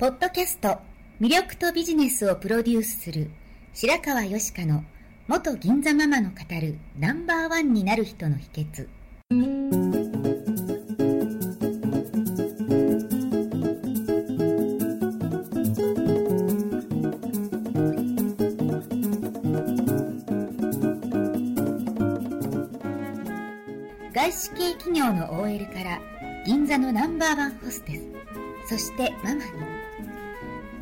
ポッドキャスト魅力とビジネスをプロデュースする白川よしかの元銀座ママの語るナンバーワンになる人の秘訣。外資系企業の OL から銀座のナンバーワンホステスそしてママに。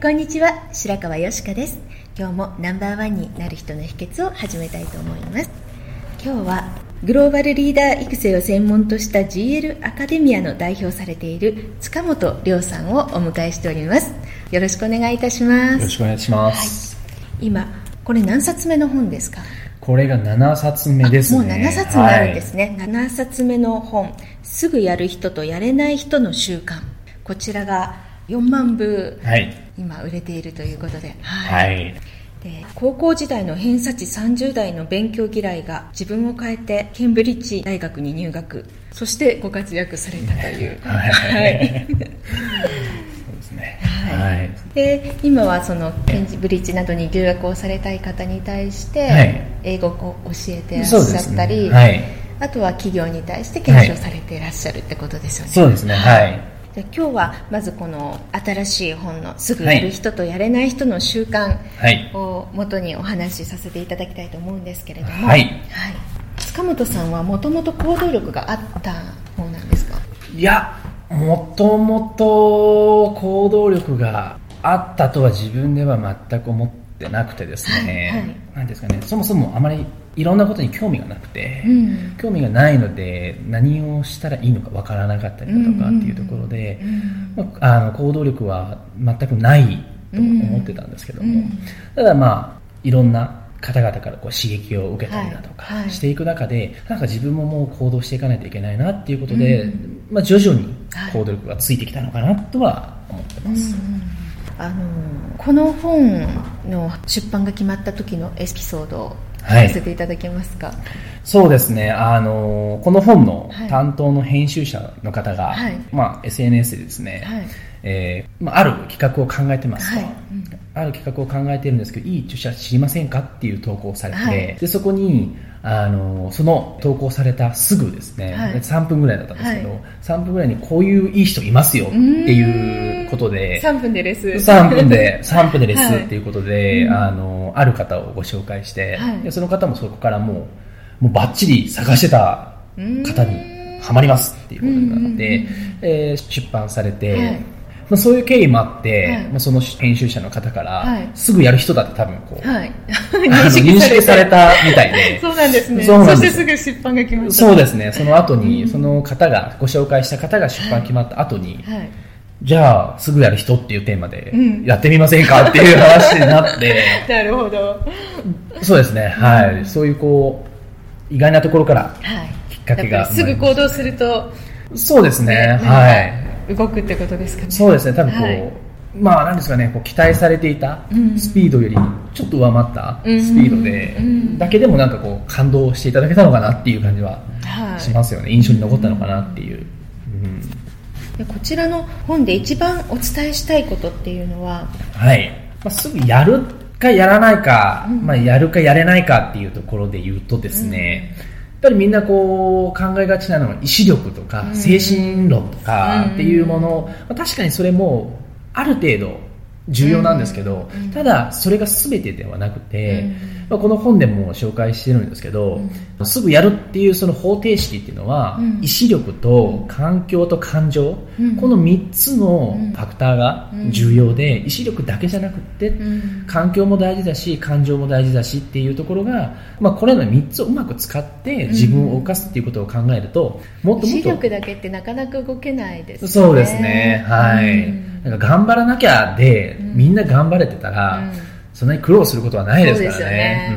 こんにちは白川よしかです。今日もナンバーワンになる人の秘訣を始めたいと思います。今日はグローバルリーダー育成を専門とした GL アカデミアの代表されている塚本亮さんをお迎えしております。よろしくお願いいたします。よろしくお願いします、はい、今これ何冊目の本ですか？これが7冊目ですね。もう7冊になるんですね、はい、7冊目の本「すぐやる人とやれない人の習慣」こちらが4万部、はい、今売れているということで、はい、はい。で高校時代の偏差値30代の勉強嫌いが自分を変えてケンブリッジ大学に入学。そしてご活躍されたという。はい、はい、そうですね。はい。で今はそのケンブリッジなどに留学をされたい方に対して英語を教えていらっしゃったり、ね。はい、あとは企業に対して検証されていらっしゃるってことですよね、そうですね。はいで今日はまずこの新しい本の「すぐやる人とやれない人の習慣」を元にお話しさせていただきたいと思うんですけれども、はい、はい、塚本さんはもともと行動力があった方なんですか？いやもともと行動力があったとは自分では全く思ってなくてですね、はいはい、なんですかね。そもそもあまりいろんなことに興味がなくて、うん、興味がないので何をしたらいいのかわからなかったりだとかっていうところで、まあ、あの行動力は全くないと思ってたんですけども、うん、ただまあいろんな方々からこう刺激を受けたりだとかしていく中で、はいはい、なんか自分ももう行動していかないといけないなっていうことで、うん、まあ、徐々に行動力がついてきたのかなとは思ってます。あのこの本の出版が決まった時のエピソードを聞かせていただけますか、はい、そうですね。あのこの本の担当の編集者の方が、はい、まあ、SNS でですね、はい、えー、まあ、ある企画を考えてますと、うん、ある企画を考えているんですけどいい著者知りませんかっていう投稿をされて、でそこにあのその投稿されたすぐですね、はい、3分ぐらいだったんですけど、はい、3分ぐらいにこういういい人いますよっていうことで3分でレス。3分で3分でレスっていうことで、はい、あのある方をご紹介して、でその方もそこからもうもうバッチリ探してた方にはまりますっていうことになって、えー、出版されて、まあ、そういう経緯もあって、はい、まあ、その編集者の方から、はい、すぐやる人だって多分こう、はい、認識されたみたいで。そうなんですね。そしてすぐ出版が決まった。そうですね。その後に、うん、その方がご紹介した方が出版決まった後に、じゃあすぐやる人っていうテーマでやってみませんかっていう話になって。なるほど。そうですね。はい、うん、そういうこう意外なところからきっかけが、すぐ行動するとそうですね、ね、はい。動くってことですかね。そうですね、多分こう、はい、まあなんですかね、こう期待されていたスピードよりちょっと上回ったスピードで、だけでもなんかこう感動していただけたのかなっていう感じはしますよね。はい、印象に残ったのかなっていう。うん、こちらの本で一番お伝えしたいことっていうのは、はい、まあ、すぐやるかやらないか、うん、まあやるかやれないかっていうところで言うとですね、うん。やっぱりみんなこう考えがちなのは意志力とか精神論とかっていうもの、まあ、確かにそれもある程度重要なんですけど、ただそれが全てではなくて、まあ、この本でも紹介してるんですけど、すぐやるっていうその方程式っていうのは、意志力と環境と感情、この3つのファクターが重要で、意志力だけじゃなくて、環境も大事だし感情も大事だしっていうところが、まあ、これらの3つをうまく使って自分を動かすっていうことを考えると、もっともっと意志力だけってなかなか動けないですね。そうですね。はい、なんか頑張らなきゃで、うん、みんな頑張れてたら、うん、そんなに苦労することはないですからね。ね。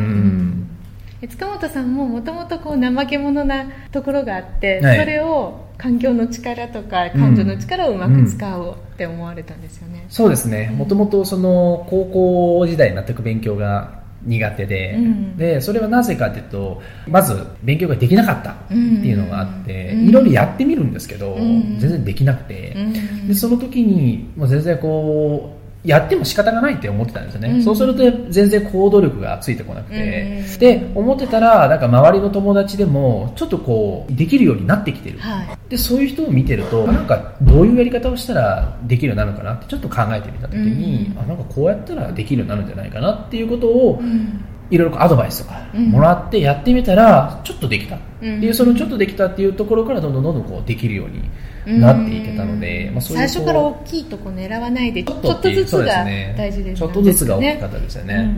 うん、塚本さんももともとこう怠け者なところがあって、はい、それを環境の力とか感情の力をうまく使おうって思われたんですよね。そうですね。もともとその高校時代全く勉強が苦手で、うん、でそれはなぜかというとまず勉強ができなかったっていうのがあって、いろいろやってみるんですけど、全然できなくて、でその時にもう全然こうやっても仕方がないって思ってたんですよね、うん、そうすると全然行動力がついてこなくて、うん、で思ってたらなんか周りの友達でもちょっとこうできるようになってきてる、はい、でそういう人を見てるとなんかどういうやり方をしたらできるようになるのかなってちょっと考えてみた時に、うん、あなんかこうやったらできるようになるんじゃないかなっていうことを、いろいろアドバイスとかもらってやってみたらちょっとできた。っていう、そのちょっとできたっていうところからどんどんどんどんこうできるようになっていけたので、まあ、最初から大きいとこ狙わないでちょっとずつが大事ですね。ちょっとずつが大きかったですよね、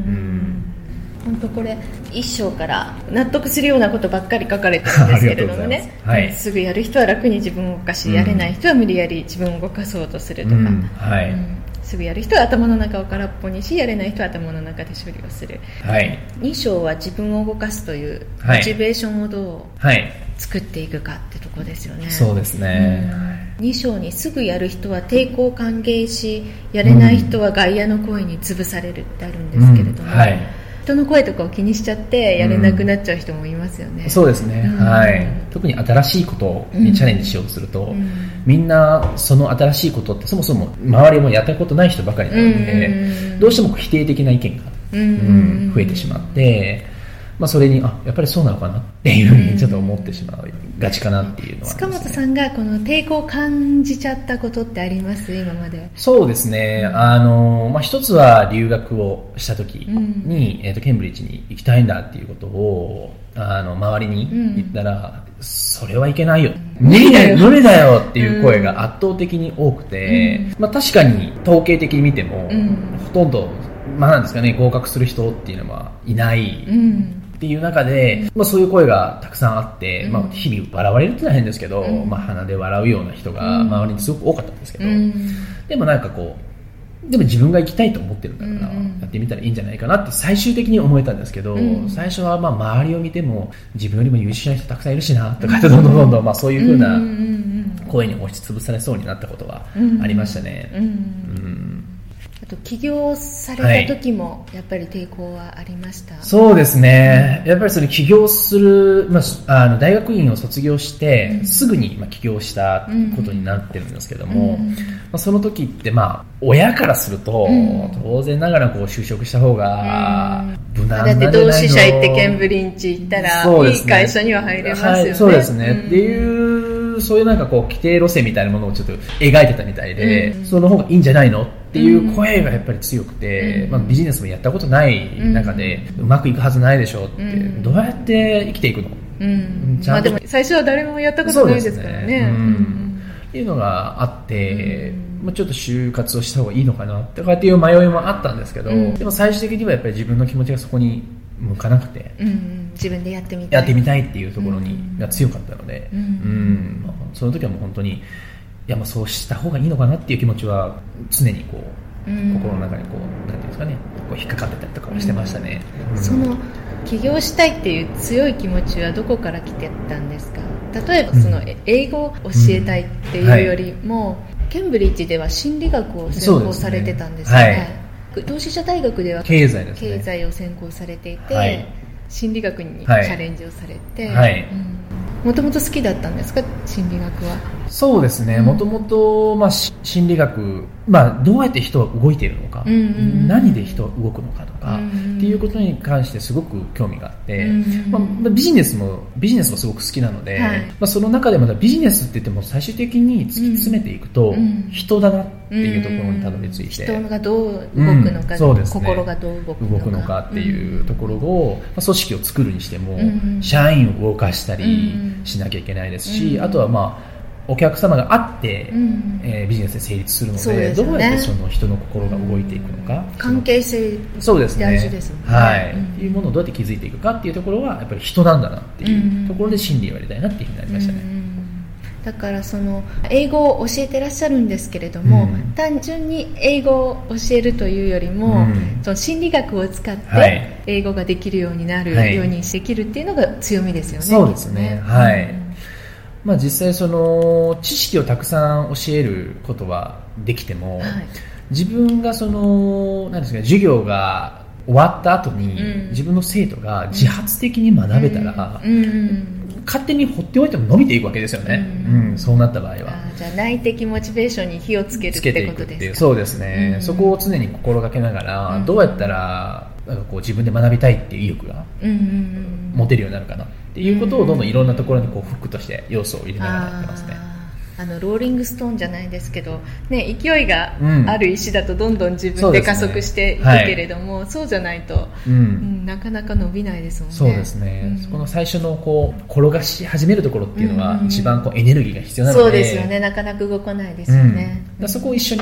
本当これ一章から納得するようなことばっかり書かれてるんですけれどもね、はい、すぐやる人は楽に自分を動かし、うん、やれない人は無理やり自分を動かそうとするとか、うん、はい、うん、すぐやる人は頭の中を空っぽにしやれない人は頭の中で処理をする、はい、2章は自分を動かすというモチベーションをどう、はい。作っていくかってとこですよね。そうですね、うん、2章にすぐやる人は抵抗歓迎しやれない人は外野の声に潰されるってあるんですけれども、うん。はい、人の声とかを気にしちゃってやれなくなっちゃう人もいますよね、うん、そうですね、はい。特に新しいことにチャレンジしようとすると、みんなその新しいことってそもそも周りもやったことない人ばかりなので、どうしても否定的な意見が、うん増えてしまってまあ、それにあやっぱりそうなのかなっていうふうにちょっと思ってしまうがちかなっていうのは、ね、塚本さんがこの抵抗を感じちゃったことってあります？今まで。そうですね。あの、まあ、一つは留学をした時に、うん、えーと、ケンブリッジに行きたいんだっていうことをあの周りに言ったら、うん、それはいけないよ、無理だよ無理だよっていう声が圧倒的に多くて、うん、まあ、確かに統計的に見ても、ほとんどまあなんですかね合格する人っていうのはいない、っていう中で、まあ、そういう声がたくさんあって、まあ、日々笑われるってのは変ですけど、まあ、鼻で笑うような人が周りにすごく多かったんですけど、でもなんかこうでも自分が行きたいと思ってるんだから、やってみたらいいんじゃないかなって最終的に思えたんですけど、最初はまあ周りを見ても自分よりも優秀な人たくさんいるしなとかどんどんどんどんまあそういうふうな声に押しつぶされそうになったことはありましたね。うんと起業された時もやっぱり抵抗はありました、はい、そうですね、やっぱりその起業する、まあ、あの大学院を卒業して、うん、すぐにまあ起業したことになってるんですけども、うん、まあ、その時ってまあ親からすると、当然ながらこう就職した方が無難なんじゃないの、だって同志社行ってケンブリンチ行ったら、ね、いい会社には入れますよね、はい、そうですね、っていうそういうなんかこう規定路線みたいなものをちょっと描いてたみたいで、その方がいいんじゃないのっていう声がやっぱり強くて、まあ、ビジネスもやったことない中で、うまくいくはずないでしょうって、どうやって生きていくの、うん、まあでも最初は誰もやったことないですからね。っていうのがあって、まあ、ちょっと就活をした方がいいのかなとかっていう迷いもあったんですけど、でも最終的にはやっぱり自分の気持ちがそこに向かなくて、うん、自分でやってみたい。やってみたいっていうところに、が強かったので、うん。まあ、その時はもう本当にいやまあそうした方がいいのかなっていう気持ちは常にこう、うん、心の中にこうなんていうんですかね。こう引っかかってたりとかしてましたね、うん、その起業したいっていう強い気持ちはどこから来てたんですか？例えばその英語を教えたいっていうよりも、はい、ケンブリッジでは心理学を専攻されてたんですよね、はい、同志社大学では経済です、ね、経済を専攻されていて、はい、心理学にチャレンジをされて、もともと好きだったんですか？心理学はそうですね。もともと心理学、まあ、どうやって人は動いているのか、うんうんうん、何で人は動くのかとか、うんうん、っていうことに関してすごく興味があって、うんうんまあ、ビジネスもビジネスもすごく好きなので、はい、まあ、その中でもビジネスって言っても最終的に突き詰めていくと、人だなっていうところにたどり着いて、人がどう動くのか、うん。ね、心がどう動く動くのかっていうところを、まあ、組織を作るにしても、社員を動かしたりしなきゃいけないですし、あとはまあお客様があって、うん、えー、ビジネスで成立するので、ね、どうやってその人の心が動いていくのか、関係性そうですね。大事ですね。はい、うん、いうものをどうやって築いていくかっていうところはやっぱり人なんだなっていうところで心理をやりたいなっていうふうになりましたね、うんだからその英語を教えてらっしゃるんですけれども、うん、単純に英語を教えるというよりも、うん、その心理学を使って英語ができるようになるようにできるっていうのが強みですよね、そうですね。はい、まあ、実際その知識をたくさん教えることはできても、はい、自分がその何ですか授業が終わった後に、うん、自分の生徒が自発的に学べたら、うん、勝手に放っておいても伸びていくわけですよね、うん。そうなった場合は。じゃあ内的モチベーションに火をつけるってことですか？そうですね、そこを常に心がけながら、どうやったらなんかこう自分で学びたいっていう意欲が持てるようになるかなっていうことをどんどんいろんなところにこうフックとして要素を入れながらやってますね。あのローリングストーンじゃないですけど、ね、勢いがある石だとどんどん自分で加速していくけれども、そう、ね。はい、そうじゃないと、うん、うん、なかなか伸びないですもんね。そうですね、うん、そこの最初のこう転がし始めるところっていうのは、一番こうエネルギーが必要なので、そうですよね。なかなか動かないですよね。うん、そこを一緒に、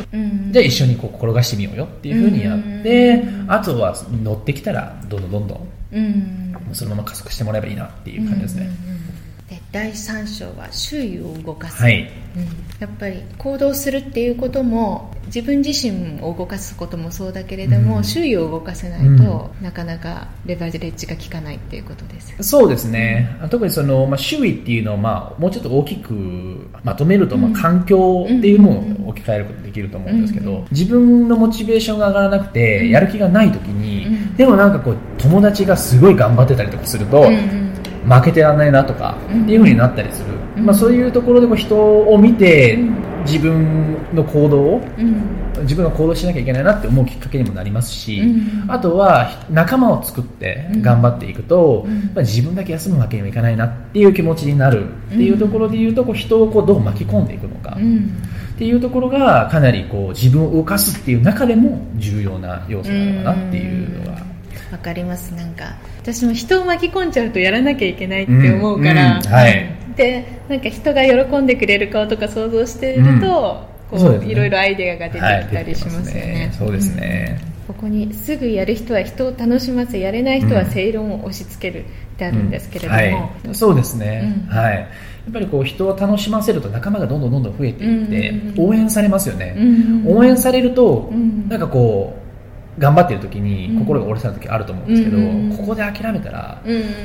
じゃあ一緒にこう転がしてみようよっていうふうにやって、あとは乗ってきたらどんどんどんどん、うん、そのまま加速してもらえばいいなっていう感じですね。うんうんで第3章は周囲を動かす、はい、うん、やっぱり行動するっていうことも自分自身を動かすこともそうだけれども、うん、周囲を動かせないと、うん、なかなかレバレッジが効かないっていうことです。そうですね、特にその、まあ、周囲っていうのを、まあ、もうちょっと大きくまとめると、まあ、環境っていうものを置き換えることができると思うんですけど、自分のモチベーションが上がらなくて、やる気がない時に、でもなんかこう友達がすごい頑張ってたりとかすると、負けてらんないなとかっていうふうになったりする、うん、まあ、そういうところでこう人を見て自分の行動を、うん、自分が行動しなきゃいけないなって思うきっかけにもなりますし、うん、あとは仲間を作って頑張っていくと、まあ、自分だけ休むわけにもいかないなっていう気持ちになるっていうところでいうとこう人をこうどう巻き込んでいくのか。っていうところがかなりこう自分を動かすっていう中でも重要な要素なのかなっていうのがわかります。なんか私も人を巻き込んじゃうとやらなきゃいけないって思うから、うん。うん、はい、でなんか人が喜んでくれる顔とか想像していると、こう、ね、いろいろアイデアが出てきたりしますよね、はい、そうですね、ここにすぐやる人は人を楽しませやれない人は正論を押し付けるってあるんですけれども、はい、そうですね、はい。やっぱりこう人を楽しませると仲間がどんどんどんどん増えていって、応援されますよね、応援されると、なんかこう頑張ってる時に心が折れそうな時あると思うんですけど、うん、ここで諦めたら、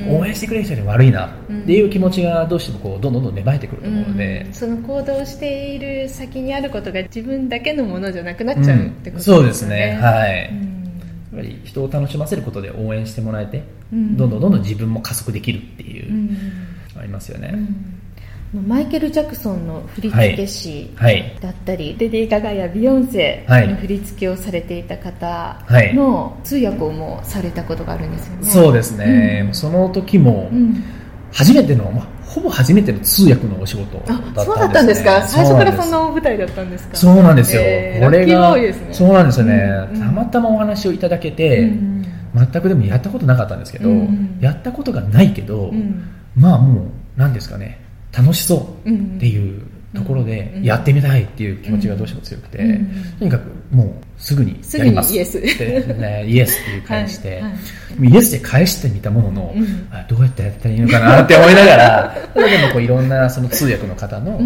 応援してくれる人に悪いなっていう気持ちがどうしてもこうどんどんどん芽生えてくると思うので、その行動している先にあることが自分だけのものじゃなくなっちゃうってことですね、そうですね。はい、やっぱり人を楽しませることで応援してもらえて、どんどんどんどん自分も加速できるっていう、ありますよね、マイケル・ジャクソンの振付師だったり、はい、レディー・ガガやビヨンセの振り付けをされていた方の通訳をもされたことがあるんですよね。そうですね、うん、その時も、初めての、まあ、ほぼ初めての通訳のお仕事だったんです、ね、そうだったんですか？最初からそんな舞台だったんですか？そうなんですよ、えー、これが、ね、そうなんですよね、うん、たまたまお話をいただけて、うん、全くでもやったことなかったんですけど、うん、やったことがないけど、まあもう何ですかね楽しそうっていうところでやってみたいっていう気持ちがどうしても強くて、とにかくもうすぐにやりますイエス。って、ね、イエスっていう返して、イエスで返してみたものの、うん、どうやってやったらいいのかなって思いながら でもこういろんなその通訳の方の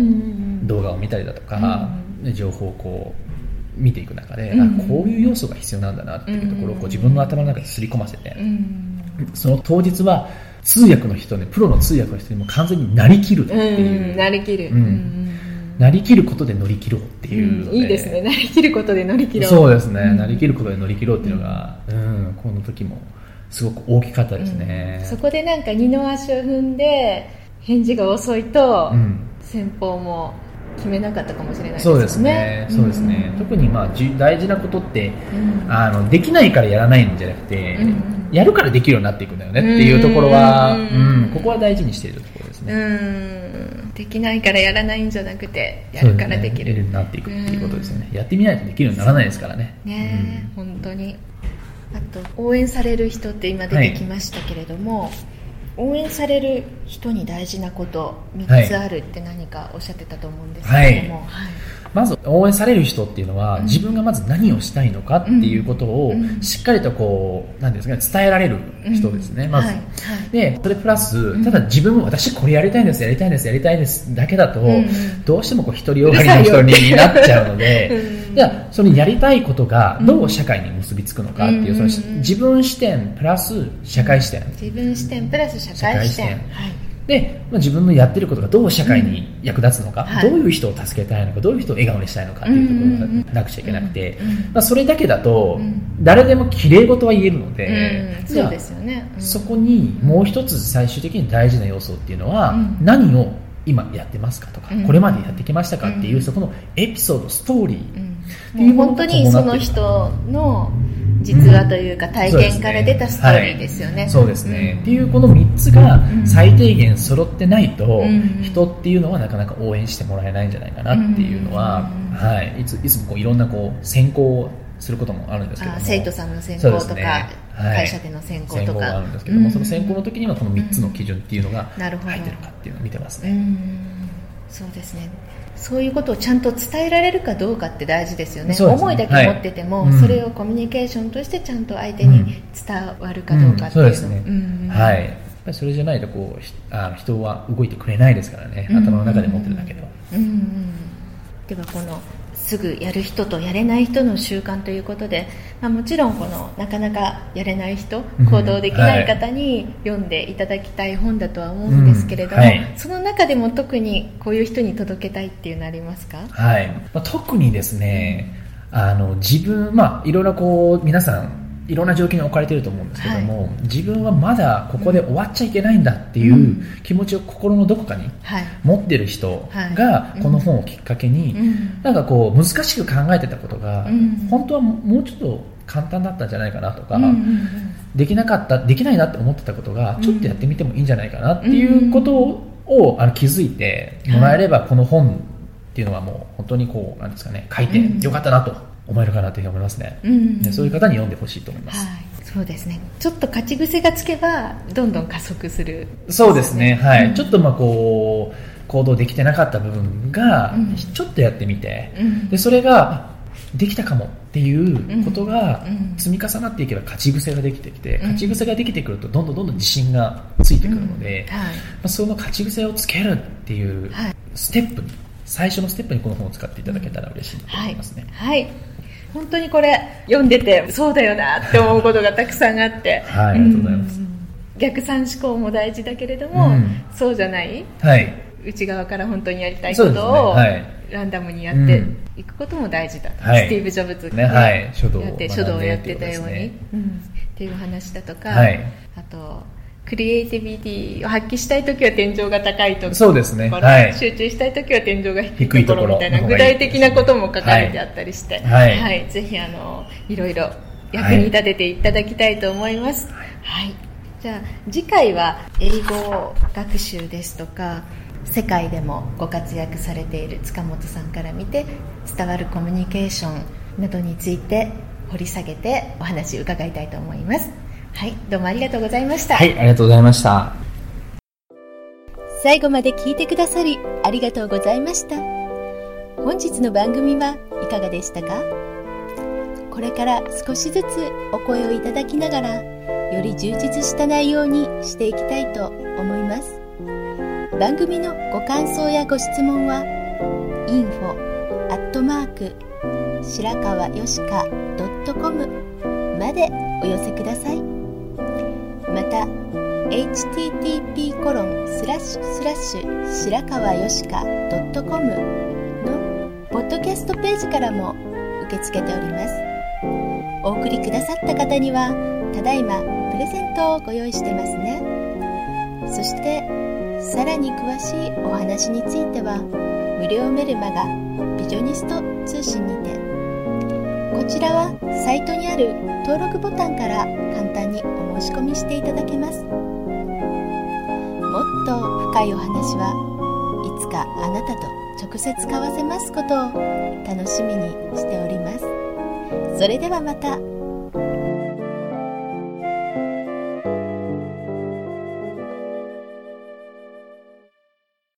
動画を見たりだとか、情報をこう見ていく中で、こういう要素が必要なんだなっていうところをこう自分の頭の中にすり込ませて、その当日は通訳の人ねプロの通訳の人にも完全になりきるっていう、なりきる、なりきることで乗り切ろうっていう、いいですね。なりきることで乗り切ろう。そうですね、なりきることで乗り切ろうっていうのが、うん。この時もすごく大きかったですね、そこでなんか二の足を踏んで返事が遅いと、先方も決めなかったかもしれないですね。そうですね。そうですね、特にまあ大事なことって、あのできないからやらないんじゃなくて、やるからできるようになっていくんだよねっていうところは、うんここは大事にしているところですね。できないからやらないんじゃなくてやるからできる、ね、なっていくっていうことですよね。やってみないとできるようにならないですからね。ね、うん、本当に。あと応援される人って今出てきましたけれども、はい応援される人に大事なこと3つあるって何かおっしゃってたと思うんですけれども、はい。はいまず応援される人っていうのは、自分がまず何をしたいのかっていうことをしっかりとこう何ですかね伝えられる人ですね、まず、でそれプラスただ自分も私これやりたいんですやりたいんですやりたいんですだけだと、どうしてもこう独りよがりの人になっちゃうので、じゃあそのやりたいことがどう社会に結びつくのかっていう、その自分視点プラス社会視点、自分視点プラス社会視点。はい。で、まあ、自分のやってることがどう社会に役立つのか、うんはい、どういう人を助けたいのかどういう人を笑顔にしたいのかっていうところがなくちゃいけなくて、まあ、それだけだと誰でも綺麗事は言えるので、そうですよね、そこにもう一つ最終的に大事な要素っていうのは、何を今やってますかとか、これまでやってきましたかっていう、そこのエピソードストーリー本当にその人の実話というか体験から出たストーリーですよね。そうですね。っていうこの3つが最低限揃ってないと、人っていうのはなかなか応援してもらえないんじゃないかなっていうのは、はい、いついつもこういろんなこう選考をすることもあるんですけども。生徒さんの選考とか、会社での選考とか。あるんですけども、その選考の時にはこの3つの基準っていうのが入ってるかっていうのを見てますね。そうですねそういうことをちゃんと伝えられるかどうかって大事ですよね、ね、思いだけ持ってても、はい、それをコミュニケーションとしてちゃんと相手に伝わるかどうかっていうの、うん。うん、そうですね、うん。はい。やっぱりそれじゃないとこうあの人は動いてくれないですからね、頭の中で持ってるだけでは、うん。うん、ではこのすぐやる人とやれない人の習慣ということで、まあ、もちろんこのなかなかやれない人行動できない方に読んでいただきたい本だとは思うんですけれども、うんはい、その中でも特にこういう人に届けたいっていうのありますか、はい。まあ、特にですねあの自分、まあ、いろいろこう皆さんいろんな状況に置かれていると思うんですけども、はい、自分はまだここで終わっちゃいけないんだっていう気持ちを心のどこかに持ってる人がこの本をきっかけに、なんかこう難しく考えてたことが、本当はもうちょっと簡単だったんじゃないかなとか、できなかったできないなって思ってたことがちょっとやってみてもいいんじゃないかなっていうことをあの気づいてもらえればこの本っていうのはもう本当にこうなんですかね書いてよかったなと思えるかなというふうに思いますね、うん。そういう方に読んでほしいと思います、はい、そうですね。ちょっと勝ち癖がつけばどんどん加速する。そうですね。はい、うん、ちょっとまあこう行動できてなかった部分が、ちょっとやってみて、うん、でそれができたかもっていうことが積み重なっていけば勝ち癖ができてきて、勝ち癖ができてくるとどんどんどんどん自信がついてくるので、はい、まあ、その勝ち癖をつけるっていうステップに、最初のステップにこの本を使っていただけたら嬉しいと思いますね。はい、はい本当にこれ読んでてそうだよなって思うことがたくさんあって。はい。ありがとうございます、逆算思考も大事だけれども、うん、そうじゃない、はい、内側から本当にやりたいことを、ね。はい、ランダムにやっていくことも大事だ、うん、スティーブ・ジョブズが、ねはい、書道やって書道をやってたように、ねうん、っていう話だとか、はい、あとクリエイティビティを発揮したい時は天井が高いところそうですね、はい、集中したい時は天井が低いところみたいな具体的なことも書かれてあったりして、はい、はい、ぜひあのいろいろ役に立てていただきたいと思います、はい、はい、じゃあ次回は英語学習ですとか世界でもご活躍されている塚本さんから見て伝わるコミュニケーションなどについて掘り下げてお話伺いたいと思いますはいどうもありがとうございました。はいありがとうございました。最後まで聞いてくださりありがとうございました。本日の番組はいかがでしたか？これから少しずつお声をいただきながらより充実した内容にしていきたいと思います。番組のご感想やご質問は info アットマーク白川よしか .com までお寄せください。また http コロンスラッシュスラッシュ白川よしか .com のポッドキャストページからも受け付けております。お送りくださった方にはただいまプレゼントをご用意してますね。そしてさらに詳しいお話については無料メルマガビジョニスト通信にてこちらはサイトにある登録ボタンから簡単にお申し込みしていただけます。もっと深いお話はいつかあなたと直接交わせますことを楽しみにしております。それではまた。